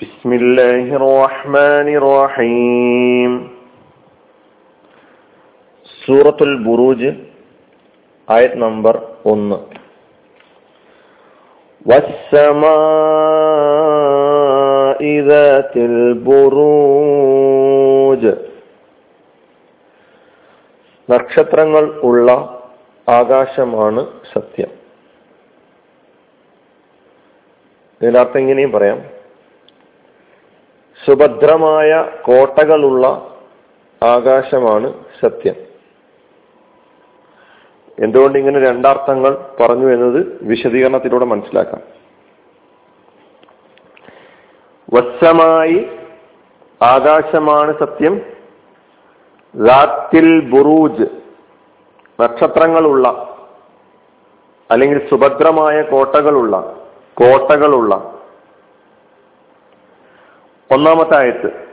بسم الله الرحمن الرحيم സൂറത്തുൽ ബുറൂജ് ആയത് നമ്പർ ഒന്ന് والسماء ذات البروج നക്ഷത്രങ്ങൾ ഉള്ള ആകാശമാണ് സത്യം ഇതിനർത്ഥം ഇങ്ങനെയും പറയാം സുഭദ്രമായ കോട്ടകളുള്ള ആകാശമാണ് സത്യം. എന്തുകൊണ്ട് ഇങ്ങനെ രണ്ടാർത്ഥങ്ങൾ പറഞ്ഞു എന്നത് വിശദീകരണത്തിലൂടെ മനസ്സിലാക്കാം. വത്സമായി ആകാശമാണ് സത്യം. റാത്തിൽ ബുറൂജ് നക്ഷത്രങ്ങളുള്ള അല്ലെങ്കിൽ സുഭദ്രമായ കോട്ടകളുള്ള കോട്ടകളുള്ള ഒന്നാമത്തെ ആയത്ത്.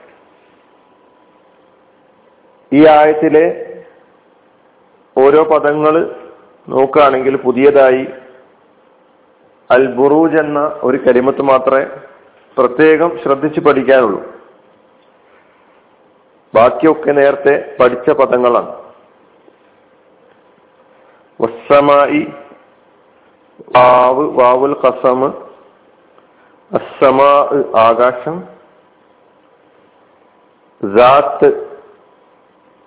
ഈ ആയത്തിലെ ഓരോ പദങ്ങൾ നോക്കുകയാണെങ്കിൽ പുതിയതായി അൽ ബുറൂജ് എന്ന ഒരു കരിമത്ത് മാത്രമേ പ്രത്യേകം ശ്രദ്ധിച്ച് പഠിക്കാനുള്ളൂ. ബാക്കിയൊക്കെ നേരത്തെ പഠിച്ച പദങ്ങളാണ്. വസ്സമായി വാവ് വാവുൽ കസമ് അസമാ ആകാശം റാത്ത്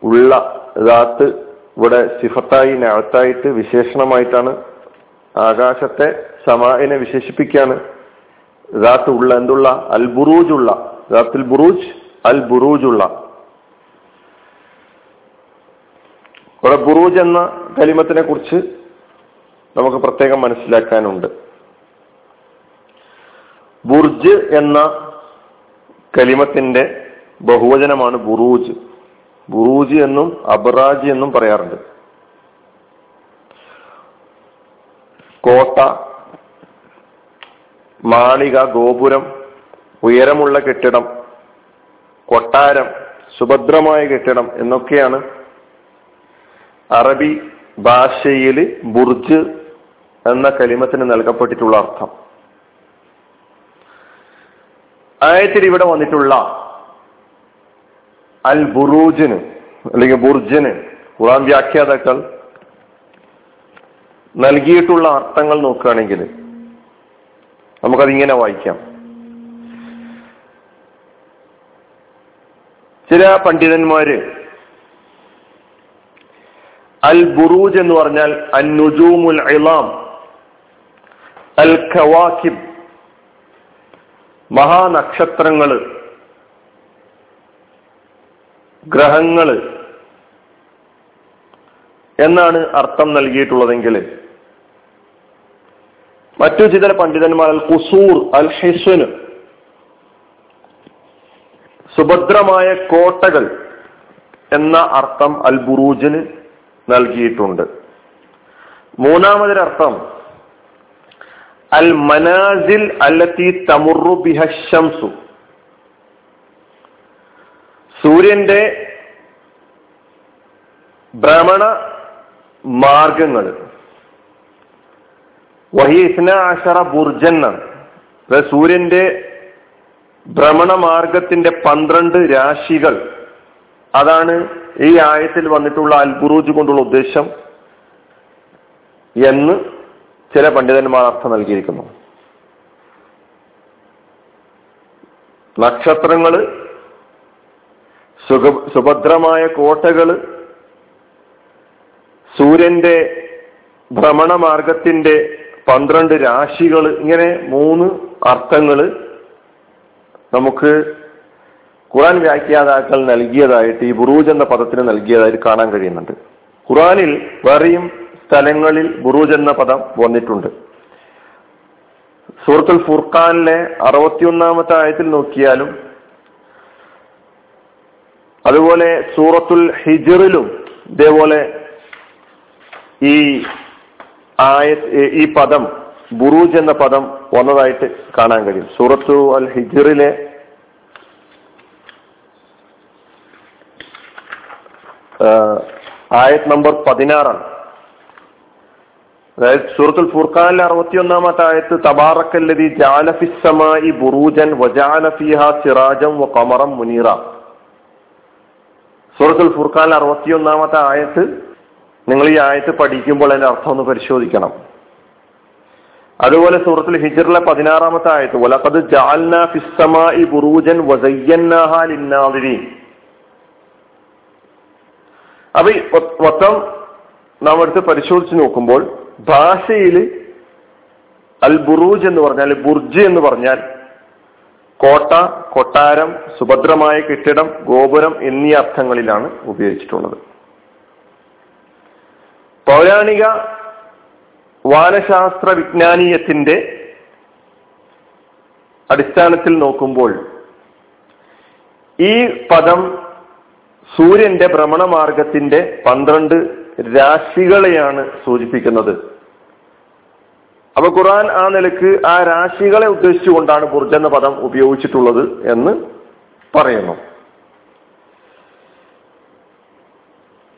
ഉള്ള ദാത്ത് ഇവിടെ സിഫത്തായി നഴത്തായിട്ട് വിശേഷണമായിട്ടാണ് ആകാശത്തെ സമായിനെ വിശേഷിപ്പിക്കുകയാണ്. ദാത്ത് ഉള്ള എന്തുള്ള? അൽ ബുറൂജ് ഉള്ള. റാത്തുൽ ബുറൂജ് അൽ ബുറൂജ് ഉള്ള. ഇവിടെ ബുറൂജ് എന്ന കലിമത്തിനെ കുറിച്ച് നമുക്ക് പ്രത്യേകം മനസ്സിലാക്കാനുണ്ട്. ബുർജ് എന്ന കലിമത്തിന്റെ ബഹുവചനമാണ് ബുറൂജ്. ബുറൂജ് എന്നും അബറാജ് എന്നും പറയാറുണ്ട്. കോട്ട മാളിക ഗോപുരം ഉയരമുള്ള കെട്ടിടം കൊട്ടാരം സുഭദ്രമായ കെട്ടിടം എന്നൊക്കെയാണ് അറബി ഭാഷയിൽ ബുർജ് എന്ന കലിമത്തിന് നൽകപ്പെട്ടിട്ടുള്ള അർത്ഥം. ആയത്തിൽ ഇവിടെ വന്നിട്ടുള്ള അൽ ബുറൂജിന് അല്ലെങ്കിൽ ബുർജിന് ഖുറാൻ വ്യാഖ്യാതാക്കൾ നൽകിയിട്ടുള്ള അർത്ഥങ്ങൾ നോക്കുകയാണെങ്കിൽ നമുക്കതിങ്ങനെ വായിക്കാം. ചില പണ്ഡിതന്മാര് അൽ ബുറൂജ് എന്ന് പറഞ്ഞാൽ അൽ നുജൂമുൽ ഇലാം അൽ ഖവാക്കിബ് മഹാനക്ഷത്രങ്ങൾ ഗ്രഹങ്ങൾ എന്നാണ് അർത്ഥം നൽകിയിട്ടുള്ളതെങ്കിൽ മറ്റു ചില പണ്ഡിതന്മാർ അൽ കുസൂർ അൽ ഹിസ്വന് സുഭദ്രമായ കോട്ടകൾ എന്ന അർത്ഥം അൽ ബുറൂജിന് നൽകിയിട്ടുണ്ട്. മൂന്നാമതൊരർത്ഥം അൽ മനാസിൽ അല്ലത്തി തമുറു ബിഹംസു സൂര്യന്റെ ഭ്രമണ മാർഗങ്ങൾ. വഹി ഇസ്ന അഷറ ബുർജന്നാണ് സൂര്യന്റെ ഭ്രമണ മാർഗത്തിന്റെ പന്ത്രണ്ട് രാശികൾ. അതാണ് ഈ ആയത്തിൽ വന്നിട്ടുള്ള അൽബുറൂജ് കൊണ്ടുള്ള ഉദ്ദേശം എന്ന് ചില പണ്ഡിതന്മാർ അർത്ഥം നൽകിയിരിക്കുന്നു. നക്ഷത്രങ്ങൾ സുഖ സുഭദ്രമായ കോട്ടകൾ സൂര്യന്റെ ഭ്രമണമാർഗത്തിന്റെ പന്ത്രണ്ട് രാശികൾ ഇങ്ങനെ മൂന്ന് അർത്ഥങ്ങൾ നമുക്ക് ഖുറാൻ വ്യാഖ്യാതാക്കൾ നൽകിയതായിട്ട് ഈ ബുറൂജ് എന്ന പദത്തിന് നൽകിയതായിട്ട് കാണാൻ കഴിയുന്നുണ്ട്. ഖുറാനിൽ വേറെയും സ്ഥലങ്ങളിൽ ബുറൂജ് എന്ന പദം വന്നിട്ടുണ്ട്. സൂറത്തുൽ ഫുർഖാനിലെ അറുപത്തിയൊന്നാമത്തെ ആയത്തിൽ നോക്കിയാലും അതുപോലെ സൂറത്തുൽ ഹിജറിലും ഇതേപോലെ ഈ ആയ ഈ പദം ബുറൂജ് എന്ന പദം വന്നതായിട്ട് കാണാൻ കഴിയും. സൂറത്തു അൽ ഹിജറിലെ ആയത് നമ്പർ പതിനാറാണ്. അതായത് സൂറത്തുൽ ഫുർഖാനിലെ അറുപത്തി ഒന്നാമത്തെ ആയത്ത് തബാറക്കല്ലതി ജാലഫിസമായി ബുറൂജൻ വജാലഫിഹ സിറാജം വ കമറം മുനീറ. സൂറത്തുൽ ഫുർഖാൻ അറുപത്തി ഒന്നാമത്തെ ആയത്ത് നിങ്ങൾ ഈ ആയത്ത് പഠിക്കുമ്പോൾ അതിന്റെ അർത്ഥം ഒന്ന് പരിശോധിക്കണം. അതുപോലെ സൂറത്തുൽ ഹിജറിലെ പതിനാറാമത്തെ ആയത്ത് വലഖദ് ജാൽന ഫിസ്സമായി ബുറൂജൻ വസയ്യന്നാഹ ലിന്നാദിരീൻ. അപ്പൊ മൊത്തം നാം എടുത്ത് പരിശോധിച്ച് നോക്കുമ്പോൾ ഭാഷയിൽ അൽ ബുറൂജ് എന്ന് പറഞ്ഞാൽ ബുർജ് എന്ന് പറഞ്ഞാൽ കോട്ട കൊട്ടാരം സുഭദ്രമായ കെട്ടിടം ഗോപുരം എന്നീ അർത്ഥങ്ങളിലാണ് ഉപയോഗിച്ചിട്ടുള്ളത്. പൗരാണിക വാനശാസ്ത്ര വിജ്ഞാനീയത്തിന്റെ അടിസ്ഥാനത്തിൽ നോക്കുമ്പോൾ ഈ പദം സൂര്യന്റെ ഭ്രമണമാർഗത്തിന്റെ പന്ത്രണ്ട് രാശികളെയാണ് സൂചിപ്പിക്കുന്നത്. അപ്പൊ ഖുർആൻ ആ നിലയ്ക്ക് ആ രാശികളെ ഉദ്ദേശിച്ചുകൊണ്ടാണ് ബുർജ് എന്ന പദം ഉപയോഗിച്ചിട്ടുള്ളത് എന്ന് പറയുന്നു.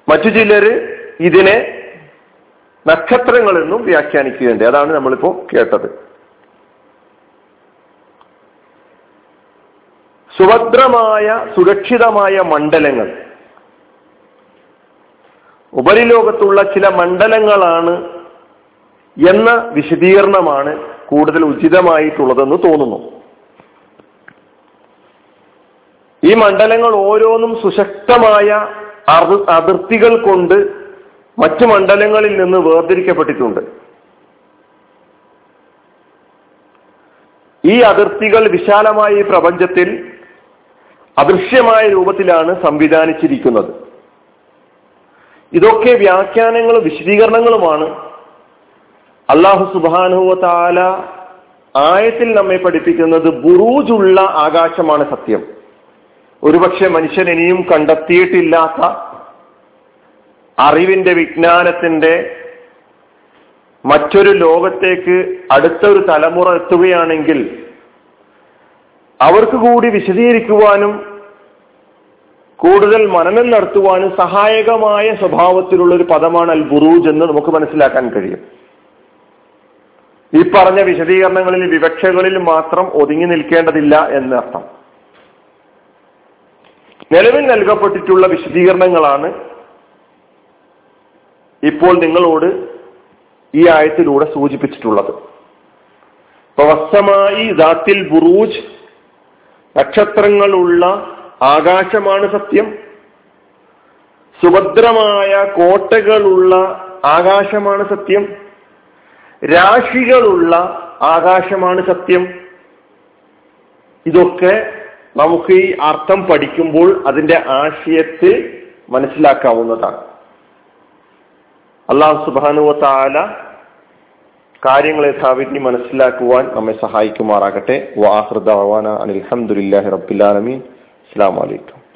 മറ്റു ചിലർ ഇതിനെ നക്ഷത്രങ്ങൾ എന്നും വ്യാഖ്യാനിക്കുകയുണ്ട് അതാണ് നമ്മളിപ്പോ കേട്ടത്. സുഭദ്രമായ സുരക്ഷിതമായ മണ്ഡലങ്ങൾ. ഉപരിലോകത്തുള്ള ചില മണ്ഡലങ്ങളാണ് എന്ന വിശദീകരണമാണ് കൂടുതൽ ഉചിതമായിട്ടുള്ളതെന്ന് തോന്നുന്നു. ഈ മണ്ഡലങ്ങൾ ഓരോന്നും സുശക്തമായ അതിർത്തികൾ കൊണ്ട് മറ്റു മണ്ഡലങ്ങളിൽ നിന്ന് വേർതിരിക്കപ്പെട്ടിട്ടുണ്ട്. ഈ അതിർത്തികൾ വിശാലമായ ഈ പ്രപഞ്ചത്തിൽ അദൃശ്യമായ രൂപത്തിലാണ് സംവിധാനിച്ചിരിക്കുന്നത്. ഇതൊക്കെ വ്യാഖ്യാനങ്ങളും വിശദീകരണങ്ങളുമാണ് അള്ളാഹു സുബാനുവ താല ആയത്തിൽ നമ്മെ പഠിപ്പിക്കുന്നത് ബുറൂജുള്ള ആകാശമാണ് സത്യം. ഒരുപക്ഷെ മനുഷ്യൻ ഇനിയും കണ്ടെത്തിയിട്ടില്ലാത്ത അറിവിന്റെ വിജ്ഞാനത്തിന്റെ മറ്റൊരു ലോകത്തേക്ക് അടുത്തൊരു തലമുറ എത്തുകയാണെങ്കിൽ അവർക്ക് കൂടി വിശദീകരിക്കുവാനും കൂടുതൽ മനനം നടത്തുവാനും സഹായകമായ സ്വഭാവത്തിലുള്ള ഒരു പദമാണ് അൽ ബുറൂജ് എന്ന് നമുക്ക് മനസ്സിലാക്കാൻ കഴിയും. ഈ പറഞ്ഞ വിശദീകരണങ്ങളിൽ വിവക്ഷകളിൽ മാത്രം ഒതുങ്ങി നിൽക്കേണ്ടതില്ല എന്നർത്ഥം. നിലവിൽ നൽകപ്പെട്ടിട്ടുള്ള വിശദീകരണങ്ങളാണ് ഇപ്പോൾ നിങ്ങളോട് ഈ ആയത്തിലൂടെ സൂചിപ്പിച്ചിട്ടുള്ളത്. പ്രവസ്തമായി ദാത്തിൽ ബുറൂജ് നക്ഷത്രങ്ങളുള്ള ആകാശമാണ് സത്യം. സുഭദ്രമായ കോട്ടകളുള്ള ആകാശമാണ് സത്യം. രാശികളുള്ള ആകാശമാണ് സത്യം. ഇതൊക്കെ നമുക്ക് ഈ അർത്ഥം പഠിക്കുമ്പോൾ അതിന്റെ ആശയത്തിൽ മനസ്സിലാക്കാവുന്നതാണ്. അള്ളാഹു സുബാനുവ താല കാര്യങ്ങളെ യഥാവിധി മനസ്സിലാക്കുവാൻ നമ്മെ സഹായിക്കുമാറാകട്ടെ. വാഹൃദാന അനിൽഹമുല്ലാഹി റബ്ബുലാലമീൻ അസ്സാം വലൈക്കും